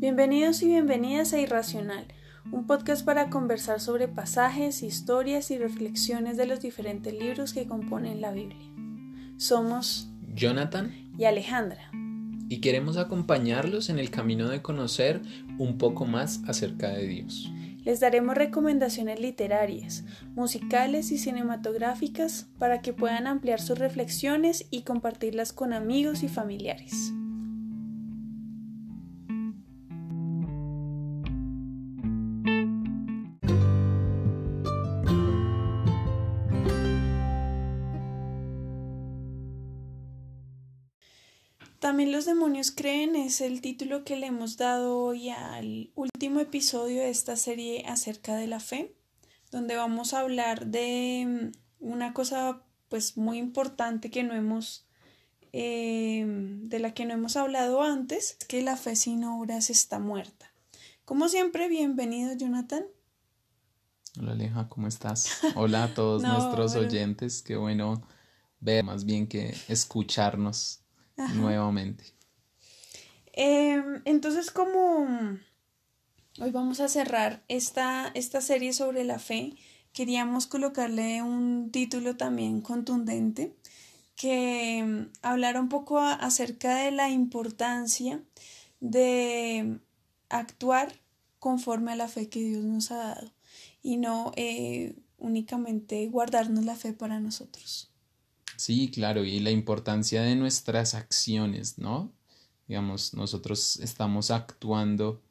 Bienvenidos y bienvenidas a Irracional, un podcast para conversar sobre pasajes, historias y reflexiones de los diferentes libros que componen la Biblia. Somos Jonathan y Alejandra. Y queremos acompañarlos en el camino de conocer un poco más acerca de Dios. Les daremos recomendaciones literarias, musicales y cinematográficas para que puedan ampliar sus reflexiones y compartirlas con amigos y familiares. También los demonios creen es el título que le hemos dado hoy al último episodio de esta serie acerca de la fe, donde vamos a hablar de mm, una cosa pues muy importante que no hemos eh, de la que no hemos hablado antes, que la fe sin obras está muerta. Como siempre, bienvenido Jonathan. Hola Aleja, ¿cómo estás? Hola a todos nuestros oyentes, qué bueno ver más bien que escucharnos nuevamente. Em, entonces, como hoy vamos a cerrar esta, esta serie sobre la fe, queríamos colocarle un título también contundente que em, hablara un poco acerca de la importancia de actuar conforme a la fe que Dios nos ha dado y no eh, únicamente guardarnos la fe para nosotros. Sí, claro, y la importancia de nuestras acciones, ¿no? Digamos, nosotros estamos actuando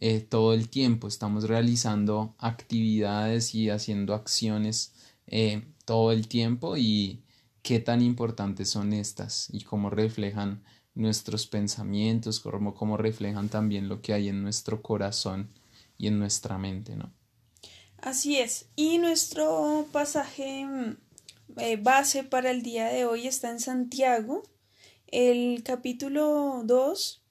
eh, todo el tiempo, estamos realizando actividades y haciendo acciones eh, todo el tiempo y qué tan importantes son estas y cómo reflejan nuestros pensamientos, cómo, cómo reflejan también lo que hay en nuestro corazón y en nuestra mente, ¿no? Así es. Y nuestro pasaje eh, base para el día de hoy está en Santiago, el capítulo 2,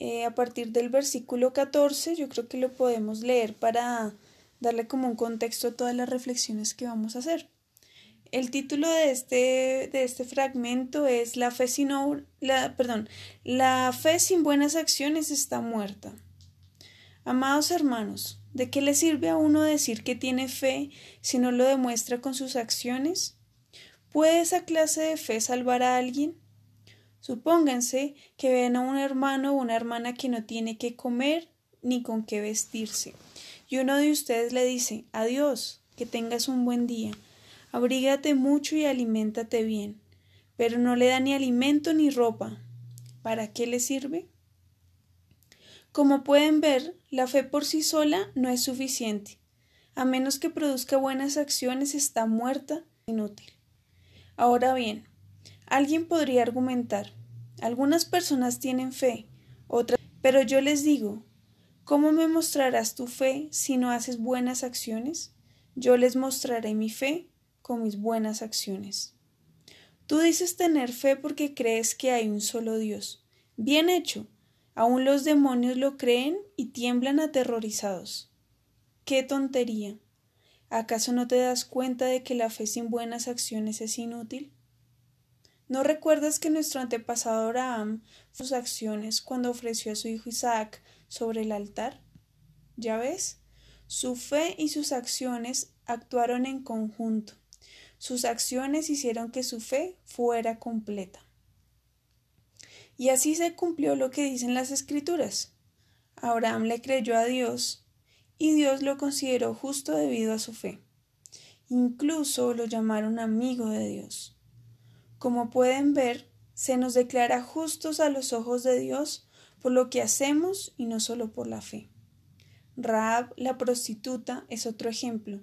eh, a partir del versículo 14, yo creo que lo podemos leer para darle como un contexto a todas las reflexiones que vamos a hacer. El título de este, de este fragmento es La fe sin la, perdón, la fe sin buenas acciones está muerta. Amados hermanos, ¿de qué le sirve a uno decir que tiene fe si no lo demuestra con sus acciones? ¿Puede esa clase de fe salvar a alguien? Supónganse que ven a un hermano o una hermana que no tiene qué comer ni con qué vestirse, y uno de ustedes le dice Adiós, que tengas un buen día, abrígate mucho y aliméntate bien, pero no le da ni alimento ni ropa. ¿Para qué le sirve? Como pueden ver, la fe por sí sola no es suficiente. A menos que produzca buenas acciones, está muerta, inútil. Ahora bien, alguien podría argumentar, algunas personas tienen fe, otras, pero yo les digo, ¿cómo me mostrarás tu fe si no haces buenas acciones? Yo les mostraré mi fe con mis buenas acciones. Tú dices tener fe porque crees que hay un solo Dios. Bien hecho. Aún los demonios lo creen y tiemblan aterrorizados. ¡Qué tontería! ¿Acaso no te das cuenta de que la fe sin buenas acciones es inútil? ¿No recuerdas que nuestro antepasado Abraham sus acciones cuando ofreció a su hijo Isaac sobre el altar? ¿Ya ves? Su fe y sus acciones actuaron en conjunto. Sus acciones hicieron que su fe fuera completa. Y así se cumplió lo que dicen las escrituras. Abraham le creyó a Dios y Dios lo consideró justo debido a su fe. Incluso lo llamaron amigo de Dios. Como pueden ver, se nos declara justos a los ojos de Dios por lo que hacemos y no solo por la fe. Raab, la prostituta, es otro ejemplo.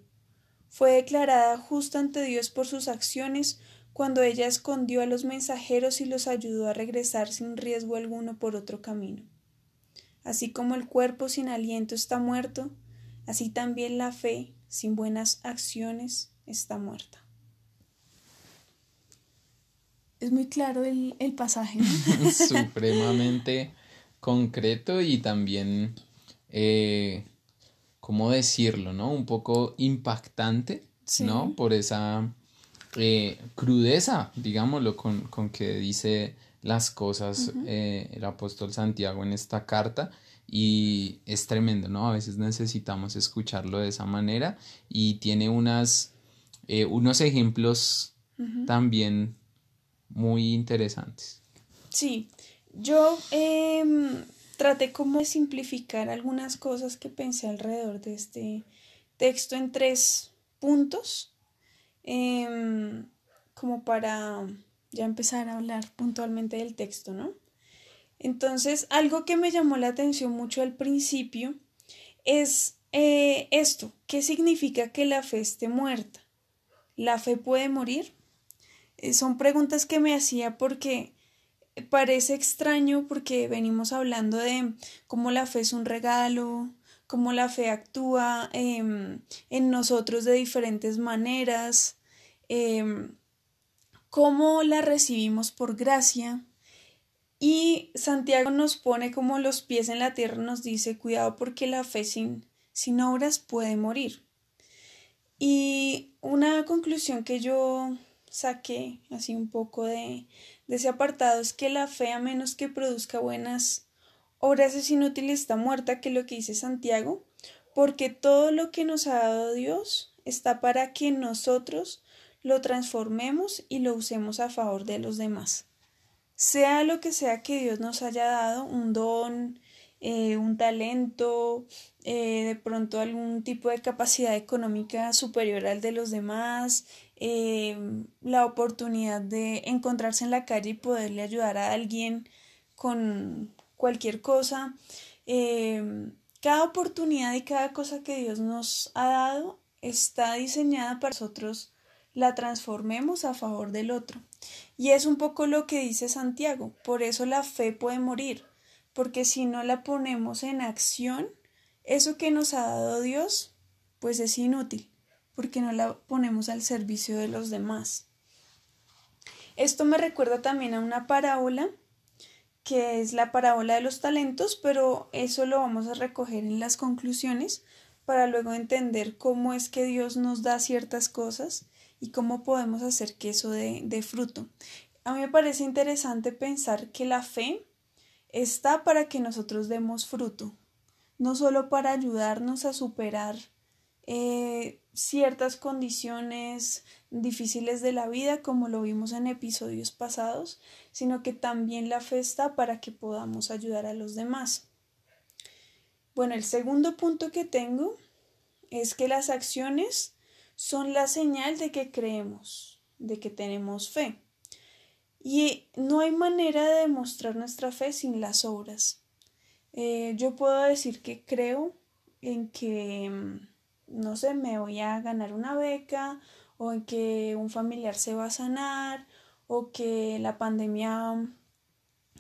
Fue declarada justa ante Dios por sus acciones cuando ella escondió a los mensajeros y los ayudó a regresar sin riesgo alguno por otro camino. Así como el cuerpo sin aliento está muerto, Así también la fe sin buenas acciones está muerta. Es muy claro el, pasaje. Supremamente concreto y también, eh, ¿cómo decirlo? ¿no? Un poco impactante, ¿no? Por esa eh, crudeza, digámoslo, con, con, que dice las cosas eh, el apóstol Santiago en esta carta y es tremendo, ¿no? A veces necesitamos escucharlo de esa manera y tiene unas, eh, unos ejemplos también muy interesantes. Sí, yo em, traté como de simplificar algunas cosas que pensé alrededor de este texto en tres puntos, em, como para ya empezar a hablar puntualmente del texto, ¿no? Entonces, algo que me llamó la atención mucho al principio es eh, esto, ¿qué significa que la fe esté muerta? ¿La fe puede morir? Eh, son preguntas que me hacía porque parece extraño porque venimos hablando de cómo la fe es un regalo, cómo la fe actúa em, en nosotros de diferentes maneras, em, cómo la recibimos por gracia. Y Santiago nos pone como los pies en la tierra, nos dice, cuidado porque la fe sin, obras puede morir. Y una conclusión que yo saqué así un poco de, de ese apartado es que la fe, a menos que produzca buenas obras, es inútil está muerta, que es lo que dice Santiago, porque todo lo que nos ha dado Dios está para que nosotros lo transformemos y lo usemos a favor de los demás. Sea lo que sea que Dios nos haya dado, un don, eh, un talento, eh, de pronto algún tipo de capacidad económica superior al de los demás, Em, la oportunidad de encontrarse en la calle y poderle ayudar a alguien con cualquier cosa. Cada oportunidad y cada cosa que Dios nos ha dado está diseñada para nosotros la transformemos a favor del otro. Y es un poco lo que dice Santiago, por eso la fe puede morir, porque si no la ponemos en acción, eso que nos ha dado Dios, pues es inútil porque no la ponemos al servicio de los demás. Esto me recuerda también a una parábola que es la parábola de los talentos, pero eso lo vamos a recoger en las conclusiones para luego entender cómo es que Dios nos da ciertas cosas y cómo podemos hacer que eso dé, fruto. A mí me parece interesante pensar que la fe está para que nosotros demos fruto, no solo para ayudarnos a superar eh, ciertas condiciones difíciles de la vida, como lo vimos en episodios pasados, sino que también la fe está para que podamos ayudar a los demás. Bueno, el segundo punto que tengo es que las acciones son la señal de que creemos, de que tenemos fe. Y no hay manera de demostrar nuestra fe sin las obras. Eh, yo puedo decir que creo en que mm, no sé, me voy a ganar una beca o en que un familiar se va a sanar o que la pandemia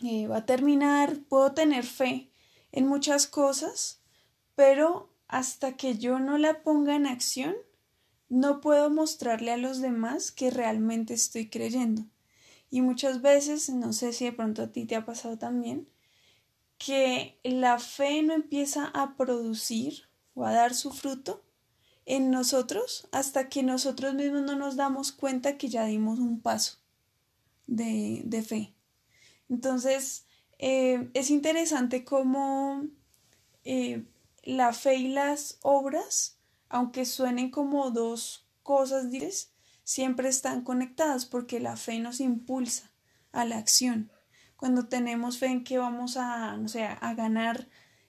eh, va a terminar. Puedo tener fe en muchas cosas, pero hasta que yo no la ponga en acción, no puedo mostrarle a los demás que realmente estoy creyendo. Y muchas veces, no sé si de pronto a ti te ha pasado también, que la fe no empieza a producir o a dar su fruto en nosotros hasta que nosotros mismos no nos damos cuenta que ya dimos un paso de, de fe. Entonces, eh, es interesante cómo eh, la fe y las obras, aunque suenen como dos cosas, dices, siempre están conectadas porque la fe nos impulsa a la acción. Cuando tenemos fe en que vamos a, no sé, a ganar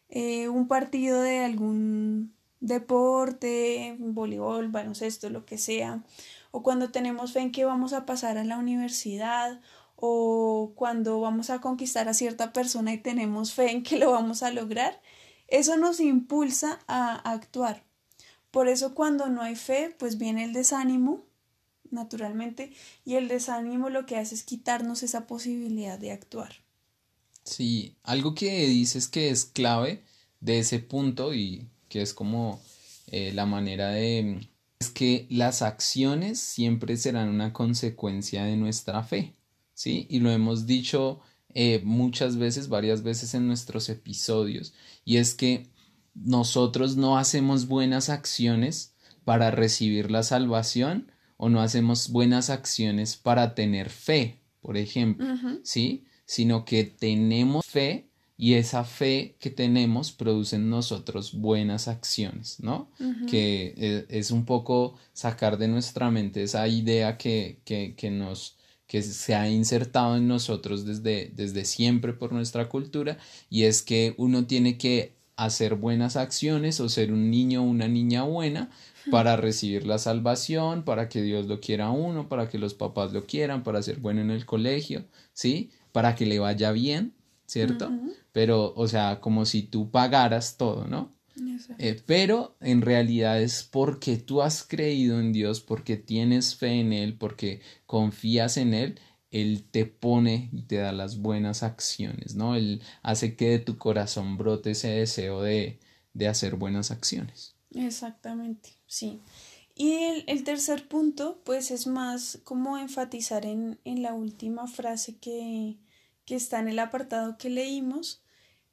eh, un partido de algún deporte, voleibol, baloncesto, lo que sea, o cuando tenemos fe en que vamos a pasar a la universidad, o cuando vamos a conquistar a cierta persona y tenemos fe en que lo vamos a lograr, eso nos impulsa a actuar. Por eso cuando no hay fe, pues viene el desánimo, naturalmente, y el desánimo lo que hace es quitarnos esa posibilidad de actuar. Sí, algo que dices que es clave de ese punto y que es como eh, la manera de... es que las acciones siempre serán una consecuencia de nuestra fe, ¿sí? Y lo hemos dicho eh, muchas veces, varias veces en nuestros episodios, y es que nosotros no hacemos buenas acciones para recibir la salvación o no hacemos buenas acciones para tener fe, por ejemplo, ¿sí? Sino que tenemos fe y esa fe que tenemos produce en nosotros buenas acciones, ¿no? Que eh, es, un poco sacar de nuestra mente esa idea que, que, que, nos que se ha insertado en nosotros desde, desde siempre por nuestra cultura y es que uno tiene que hacer buenas acciones o ser un niño o una niña buena para recibir la salvación, para que Dios lo quiera a uno, para que los papás lo quieran, para ser bueno en el colegio, ¿sí? Para que le vaya bien, ¿cierto? Pero, o sea, como si tú pagaras todo, ¿no? Eh, pero en realidad es porque tú has creído en Dios, porque tienes fe en Él, porque confías en Él, Él te pone y te da las buenas acciones, ¿no? Él hace que de tu corazón brote ese deseo de, de hacer buenas acciones. Exactamente, sí. Y el, el, tercer punto, pues es más como enfatizar en, en la última frase que, que está en el apartado que leímos,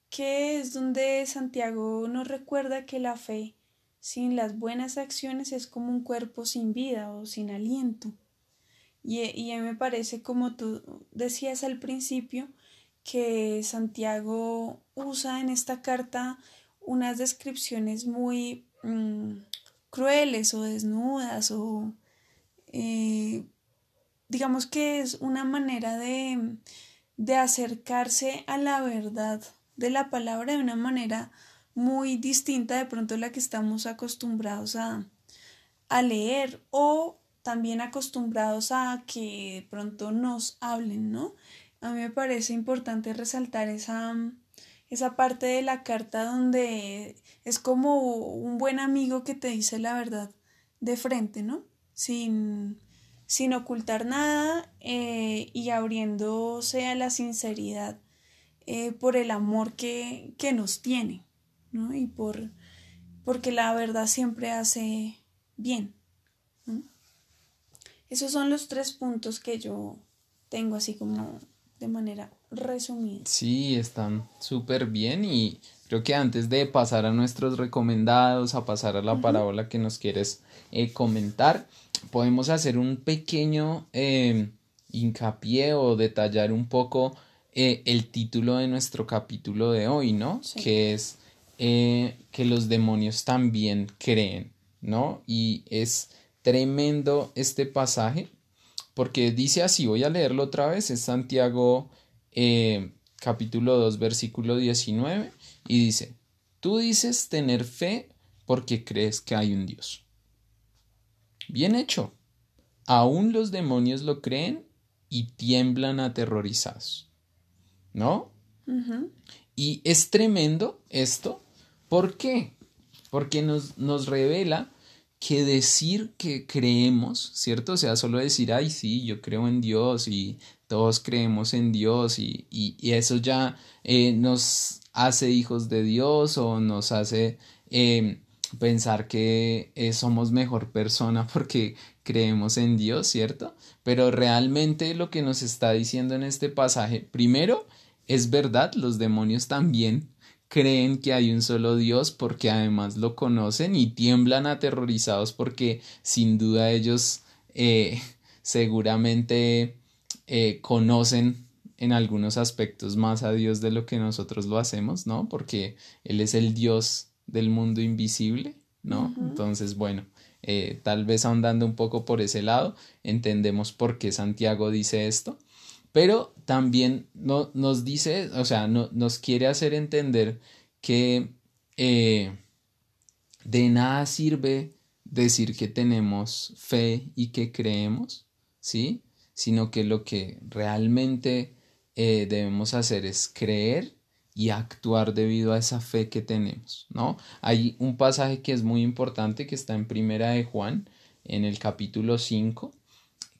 que es donde Santiago nos recuerda que la fe sin las buenas acciones es como un cuerpo sin vida o sin aliento. Y, y a mí me parece, como tú decías al principio, que Santiago usa en esta carta unas descripciones muy mm, crueles o desnudas o eh, digamos que es una manera de de acercarse a la verdad de la palabra de una manera muy distinta de pronto a la que estamos acostumbrados a, a leer o también acostumbrados a que pronto nos hablen, ¿no? A mí me parece importante resaltar esa, esa parte de la carta donde es como un buen amigo que te dice la verdad de frente, ¿no? Sin, sin ocultar nada eh, y abriéndose a la sinceridad eh, por el amor que, que nos tiene, ¿no? Y por porque la verdad siempre hace bien. Esos son los tres puntos que yo tengo así como de manera resumida. Sí, están súper bien y creo que antes de pasar a nuestros recomendados, a pasar a la parábola que nos quieres eh, comentar, podemos hacer un pequeño eh, hincapié o detallar un poco eh, el título de nuestro capítulo de hoy, ¿no? Que es eh, que los demonios también creen, ¿no? Y es tremendo este pasaje porque dice así, voy a leerlo otra vez, es Santiago capítulo 2 versículo 19 y dice, tú dices tener fe porque crees que hay un Dios. Bien hecho. Aún los demonios lo creen y tiemblan aterrorizados. ¿No? Y es tremendo esto. ¿Por qué? Porque nos, nos revela que decir que creemos, ¿cierto? O sea, solo decir, ay, sí, yo creo en Dios y todos creemos en Dios y, y, eso ya eh, nos hace hijos de Dios o nos hace eh, pensar que eh, somos mejor persona porque creemos en Dios, ¿cierto? Pero realmente lo que nos está diciendo en este pasaje, primero, es verdad, los demonios también creen que hay un solo Dios porque además lo conocen y tiemblan aterrorizados porque sin duda ellos eh, seguramente eh, conocen en algunos aspectos más a Dios de lo que nosotros lo hacemos, ¿no? Porque Él es el Dios del mundo invisible, ¿no? Entonces, bueno, eh, tal vez ahondando un poco por ese lado, entendemos por qué Santiago dice esto, pero también no, nos dice, o sea, no, nos quiere hacer entender que eh, de nada sirve decir que tenemos fe y que creemos, ¿sí? Sino que lo que realmente eh, debemos hacer es creer y actuar debido a esa fe que tenemos, ¿no? Hay un pasaje que es muy importante que está en Primera de Juan, en el capítulo 5,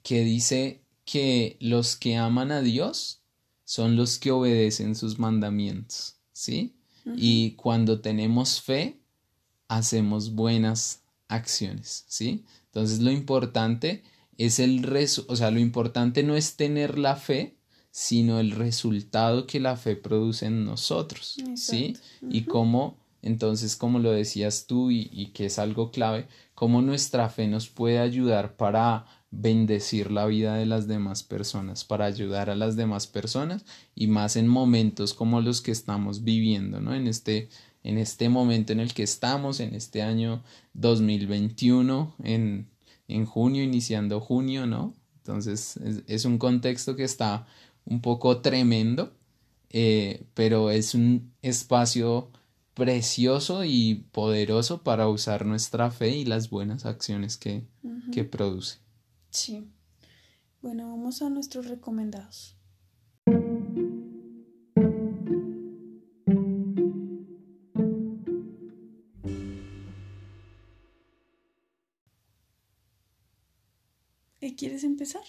que dice que los que aman a Dios son los que obedecen sus mandamientos, ¿sí? Y cuando tenemos fe, hacemos buenas acciones, ¿sí? Entonces lo importante es el rezo, o sea, lo importante no es tener la fe, sino el resultado que la fe produce en nosotros, ¿sí? Y cómo, entonces, como lo decías tú y, y, que es algo clave, cómo nuestra fe nos puede ayudar para bendecir la vida de las demás personas, para ayudar a las demás personas y más en momentos como los que estamos viviendo, ¿no? En este, en este momento en el que estamos, en este año 2021, en, en junio, iniciando junio, ¿no? Entonces es, un contexto que está un poco tremendo, eh, pero es un espacio precioso y poderoso para usar nuestra fe y las buenas acciones que, que produce. Sí. Bueno, vamos a nuestros recomendados. ¿Quieres empezar?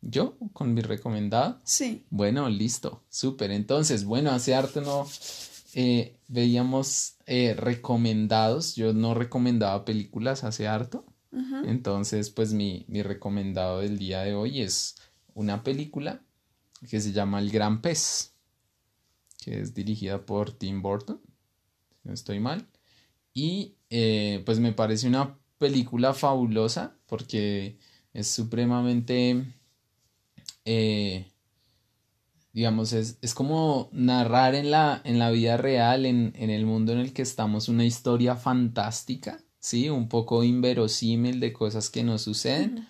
¿Yo? ¿Con mi recomendado? Sí. Bueno, listo. Súper. Entonces, bueno, hace arte no eh, veíamos eh, recomendados. Yo no recomendaba películas hace harto. Entonces, pues mi, mi recomendado del día de hoy es una película que se llama El Gran Pez, que es dirigida por Tim Burton, no estoy mal. Y eh, pues me parece una película fabulosa porque es supremamente, eh, digamos, es, es, como narrar en la, en la vida real, en, en el mundo en el que estamos, una historia fantástica ¿sí? Un poco inverosímil de cosas que no suceden,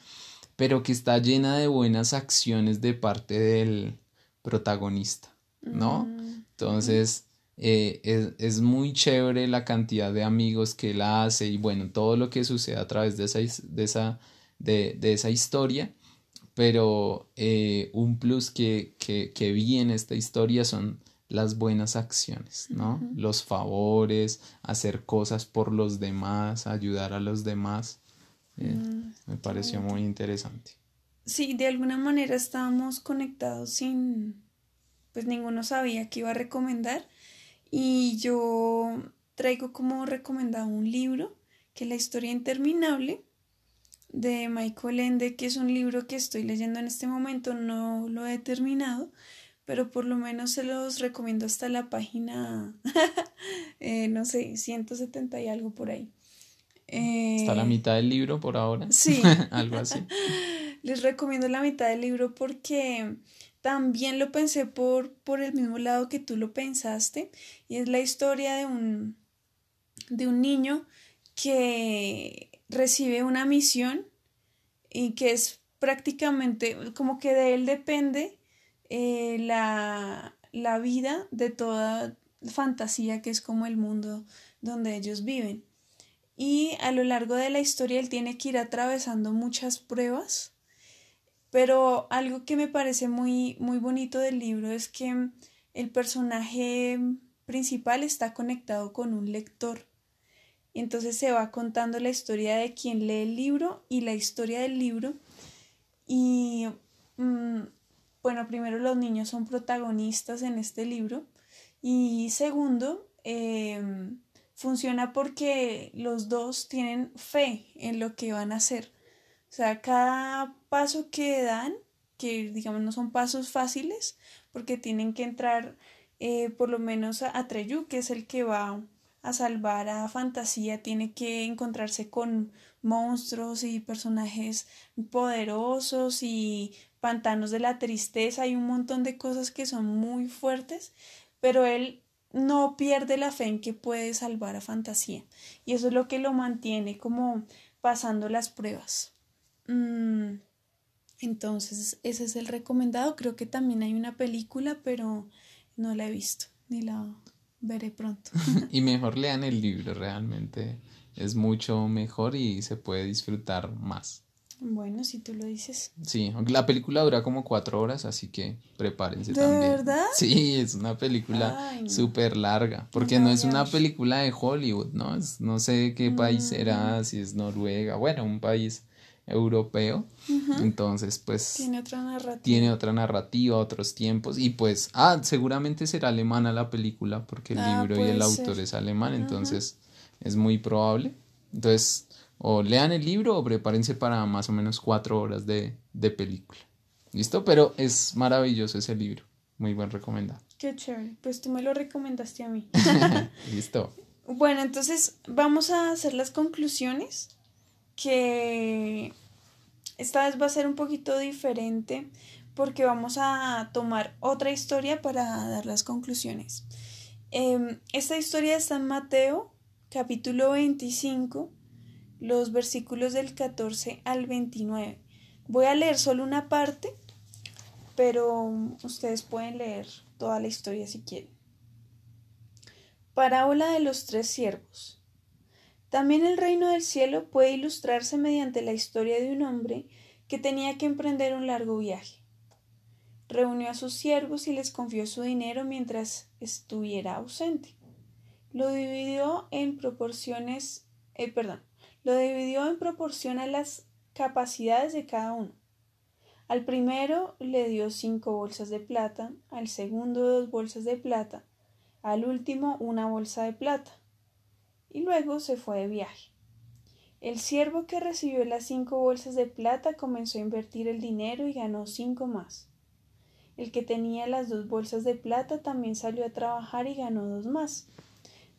pero que está llena de buenas acciones de parte del protagonista, ¿no? Entonces, eh, es, es, muy chévere la cantidad de amigos que él hace y bueno, todo lo que sucede a través de esa, de esa, de, de esa historia, pero eh, un plus que, que, que vi en esta historia son las buenas acciones, ¿no? Los favores, hacer cosas por los demás, ayudar a los demás. Eh, mm, me pareció muy interesante. Sí, de alguna manera estábamos conectados sin, pues ninguno sabía que iba a recomendar y yo traigo como recomendado un libro que es La historia interminable de Michael Ende, que es un libro que estoy leyendo en este momento, no lo he terminado, pero por lo menos se los recomiendo hasta la página, eh, no sé, 170 y algo por ahí. hasta la eh, mitad del libro por ahora. Sí. algo así. Les recomiendo la mitad del libro porque también lo pensé por, por el mismo lado que tú lo pensaste y es la historia de un, de un niño que recibe una misión y que es prácticamente como que de él depende eh, la, la vida de toda fantasía que es como el mundo donde ellos viven. Y a lo largo de la historia él tiene que ir atravesando muchas pruebas, pero algo que me parece muy, muy bonito del libro es que el personaje principal está conectado con un lector. Entonces se va contando la historia de quien lee el libro y la historia del libro. Y mm, bueno, primero los niños son protagonistas en este libro y segundo, em, funciona porque los dos tienen fe en lo que van a hacer. O sea, cada paso que dan, que digamos no son pasos fáciles, porque tienen que entrar eh, por lo menos a, a Treyu, que es el que va a salvar a Fantasía, tiene que encontrarse con monstruos y personajes poderosos y pantanos de la tristeza, hay un montón de cosas que son muy fuertes, pero él no pierde la fe en que puede salvar a Fantasía y eso es lo que lo mantiene como pasando las pruebas. Mm, entonces, ese es el recomendado. Creo que también hay una película, pero no la he visto, ni la veré pronto. y mejor lean el libro, realmente es mucho mejor y se puede disfrutar más. Bueno, si tú lo dices. Sí, la película dura como cuatro horas, así que prepárense ¿De verdad? Sí, es una película súper larga, porque no, es una película de Hollywood, ¿no? Es, no sé qué país mm. será, si es Noruega, bueno, un país europeo. Entonces, pues... Tiene otra narrativa. Tiene otra narrativa, otros tiempos. Y pues, ah, seguramente será alemana la película, porque el ah, libro y el autor es alemán, entonces es muy probable. Entonces, o lean el libro o prepárense para más o menos cuatro horas de, de película. ¿Listo? Pero es maravilloso ese libro. Muy buen recomendado. Qué chévere. Pues tú me lo recomendaste a mí. Listo. Bueno, entonces vamos a hacer las conclusiones que esta vez va a ser un poquito diferente porque vamos a tomar otra historia para dar las conclusiones. Em, esta historia está en Mateo capítulo 25, los versículos del 14 al 29. Voy a leer solo una parte, pero ustedes pueden leer toda la historia si quieren. Parábola de los tres siervos. También el reino del cielo puede ilustrarse mediante la historia de un hombre que tenía que emprender un largo viaje reunió a sus siervos y les confió su dinero mientras estuviera ausente. Lo dividió en proporciones, eh, perdón, lo dividió en proporción a las capacidades de cada uno. Al primero le dio cinco bolsas de plata, al segundo dos bolsas de plata, al último una bolsa de plata, y luego se fue de viaje. El siervo que recibió las cinco bolsas de plata comenzó a invertir el dinero y ganó cinco más. El que tenía las dos bolsas de plata también salió a trabajar y ganó dos más.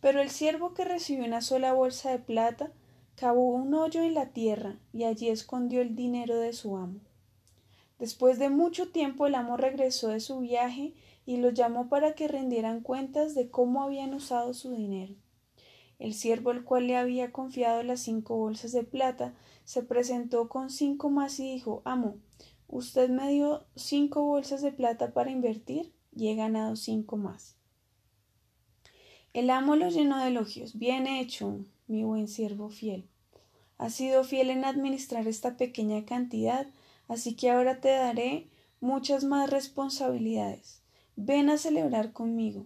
Pero el siervo que recibió una sola bolsa de plata cavó un hoyo en la tierra y allí escondió el dinero de su amo. Después de mucho tiempo el amo regresó de su viaje y los llamó para que rindieran cuentas de cómo habían usado su dinero. El siervo al cual le había confiado las cinco bolsas de plata se presentó con cinco más y dijo Amo, Usted me dio cinco bolsas de plata para invertir y he ganado cinco más. El amo lo llenó de elogios. Bien hecho, mi buen siervo fiel. Has sido fiel en administrar esta pequeña cantidad, así que ahora te daré muchas más responsabilidades. Ven a celebrar conmigo.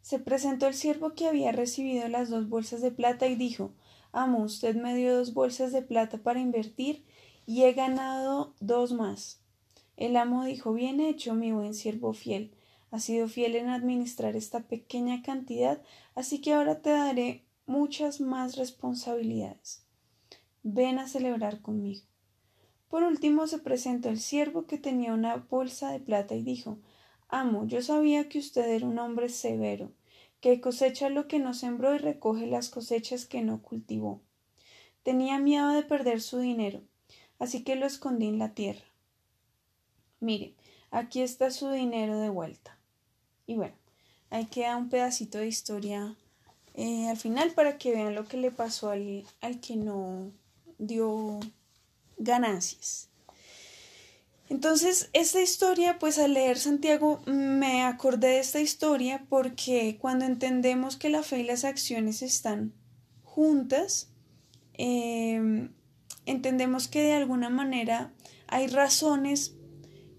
Se presentó el siervo que había recibido las dos bolsas de plata y dijo Amo, usted me dio dos bolsas de plata para invertir y he ganado dos más. El amo dijo Bien hecho, mi buen siervo fiel. Has sido fiel en administrar esta pequeña cantidad, así que ahora te daré muchas más responsabilidades. Ven a celebrar conmigo. Por último se presentó el siervo que tenía una bolsa de plata y dijo Amo, yo sabía que usted era un hombre severo, que cosecha lo que no sembró y recoge las cosechas que no cultivó. Tenía miedo de perder su dinero, así que lo escondí en la tierra. Mire, aquí está su dinero de vuelta. Y bueno, ahí queda un pedacito de historia eh, al final para que vean lo que le pasó al, al que no dio ganancias. Entonces, esta historia, pues al leer Santiago me acordé de esta historia porque cuando entendemos que la fe y las acciones están juntas, eh, entendemos que de alguna manera hay razones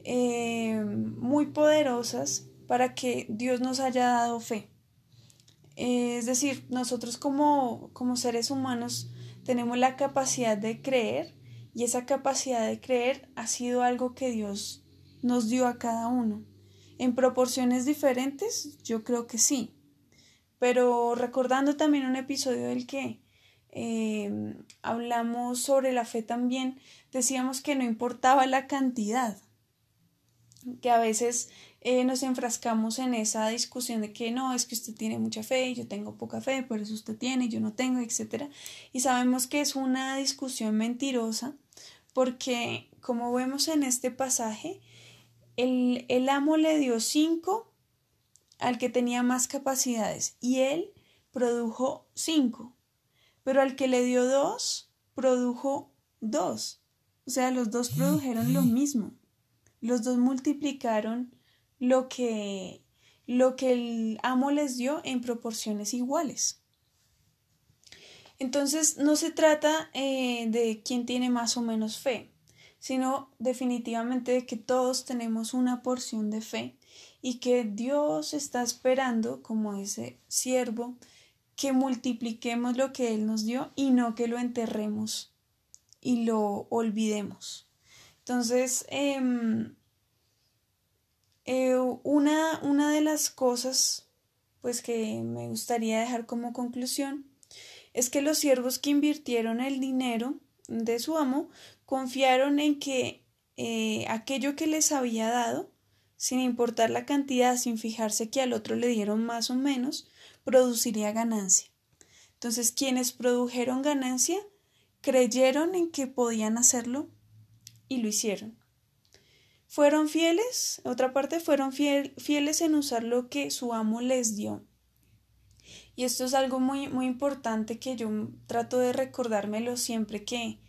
eh, muy poderosas para que Dios nos haya dado fe. es decir, nosotros como, como seres humanos tenemos la capacidad de creer y esa capacidad de creer ha sido algo que Dios nos dio a cada uno. En proporciones diferentes, yo creo que sí. Pero recordando también un episodio del que Em, hablamos sobre la fe también, decíamos que no importaba la cantidad, que a veces eh, nos enfrascamos en esa discusión de que no, es que usted tiene mucha fe y yo tengo poca fe, por eso usted tiene y yo no tengo, etc. Y sabemos que es una discusión mentirosa porque, como vemos en este pasaje, el, el amo le dio cinco al que tenía más capacidades y él produjo cinco pero al que le dio dos, produjo dos. O sea, los dos produjeron lo mismo. Los dos multiplicaron lo que, lo que el amo les dio en proporciones iguales. Entonces, no se trata eh, de quién tiene más o menos fe, sino definitivamente de que todos tenemos una porción de fe y que Dios está esperando, como ese siervo, que multipliquemos lo que Él nos dio y no que lo enterremos y lo olvidemos. Entonces, em, eh, una, una de las cosas pues que me gustaría dejar como conclusión es que los siervos que invirtieron el dinero de su amo confiaron en que eh, aquello que les había dado, sin importar la cantidad, sin fijarse que al otro le dieron más o menos, produciría ganancia. Entonces, quienes produjeron ganancia creyeron en que podían hacerlo y lo hicieron. Fueron fieles, otra parte, fueron fieles en usar lo que su amo les dio. Y esto es algo muy, muy importante que yo trato de recordármelo siempre que,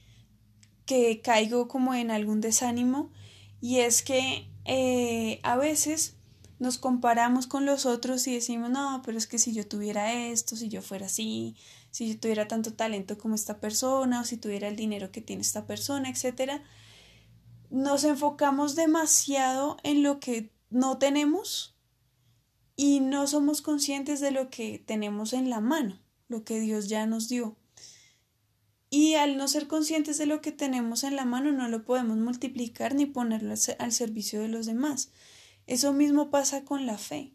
que caigo como en algún desánimo. Y es que eh, a veces nos comparamos con los otros y decimos, no, pero es que si yo tuviera esto, si yo fuera así, si yo tuviera tanto talento como esta persona, o si tuviera el dinero que tiene esta persona, etcétera, nos enfocamos demasiado en lo que no tenemos y no somos conscientes de lo que tenemos en la mano, lo que Dios ya nos dio. Y al no ser conscientes de lo que tenemos en la mano, no lo podemos multiplicar ni ponerlo al servicio de los demás. Eso mismo pasa con la fe.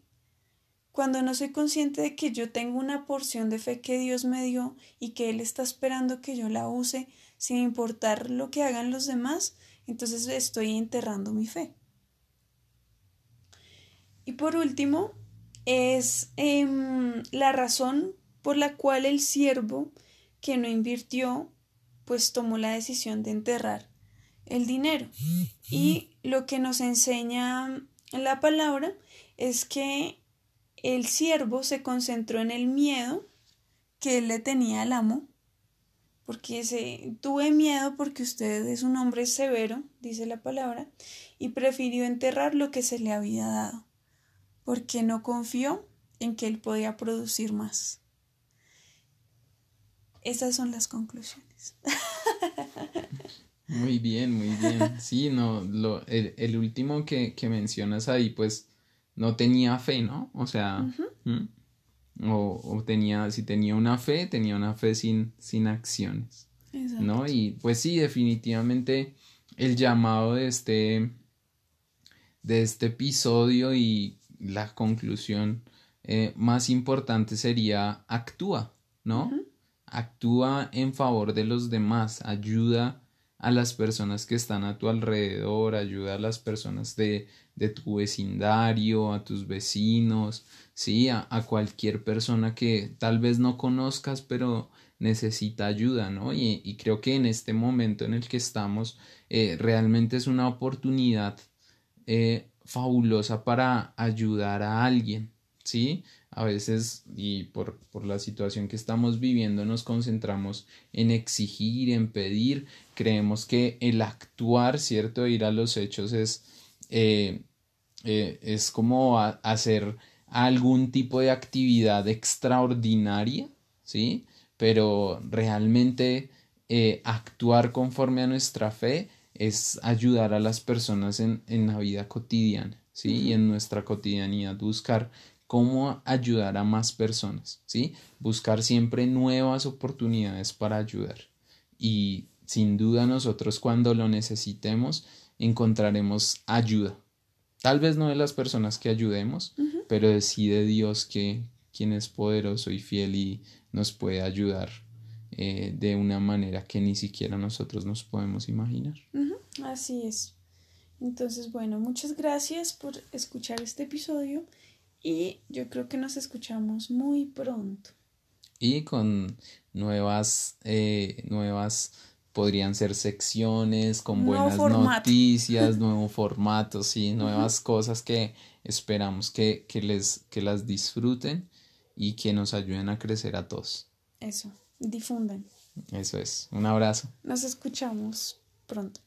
Cuando no soy consciente de que yo tengo una porción de fe que Dios me dio y que Él está esperando que yo la use sin importar lo que hagan los demás, entonces estoy enterrando mi fe. Y por último, es em, la razón por la cual el siervo que no invirtió, pues tomó la decisión de enterrar el dinero. Y lo que nos enseña la palabra es que el siervo se concentró en el miedo que él le tenía al amo, porque se, tuve miedo porque usted es un hombre severo, dice la palabra, y prefirió enterrar lo que se le había dado, porque no confió en que él podía producir más. Esas son las conclusiones. Muy bien, muy bien. Sí, no, lo, el, último que, mencionas ahí, pues, no tenía fe, ¿no? O sea, o, tenía, si tenía una fe, tenía una fe sin, sin acciones. ¿No? Y pues sí, definitivamente el llamado de este, de este episodio y la conclusión eh, más importante sería actúa, ¿no? Actúa en favor de los demás, ayuda a las personas que están a tu alrededor, ayuda a las personas de, de tu vecindario, a tus vecinos, sí, a, cualquier persona que tal vez no conozcas, pero necesita ayuda, ¿no? Y, creo que en este momento en el que estamos, eh, realmente es una oportunidad eh, fabulosa para ayudar a alguien, ¿sí? A veces, y por, por, la situación que estamos viviendo, nos concentramos en exigir, en pedir, creemos que el actuar, ¿cierto? Ir a los hechos es, eh, eh, es como hacer algún tipo de actividad extraordinaria, ¿sí? Pero realmente eh, actuar conforme a nuestra fe es ayudar a las personas en, en la vida cotidiana, ¿sí? Y en nuestra cotidianidad buscar cómo ayudar a más personas, ¿sí? Buscar siempre nuevas oportunidades para ayudar. Y sin duda nosotros cuando lo necesitemos encontraremos ayuda. Tal vez no de las personas que ayudemos, pero sí de Dios que quien es poderoso y fiel y nos puede ayudar eh, de una manera que ni siquiera nosotros nos podemos imaginar. Así es. Entonces, bueno, muchas gracias por escuchar este episodio y yo creo que nos escuchamos muy pronto. Y con nuevas, eh, nuevas, podrían ser secciones con buenas noticias, nuevo formato, sí, nuevas cosas que esperamos que, que, les, que las disfruten y que nos ayuden a crecer a todos. Eso, difundan. Eso es, un abrazo. Nos escuchamos pronto.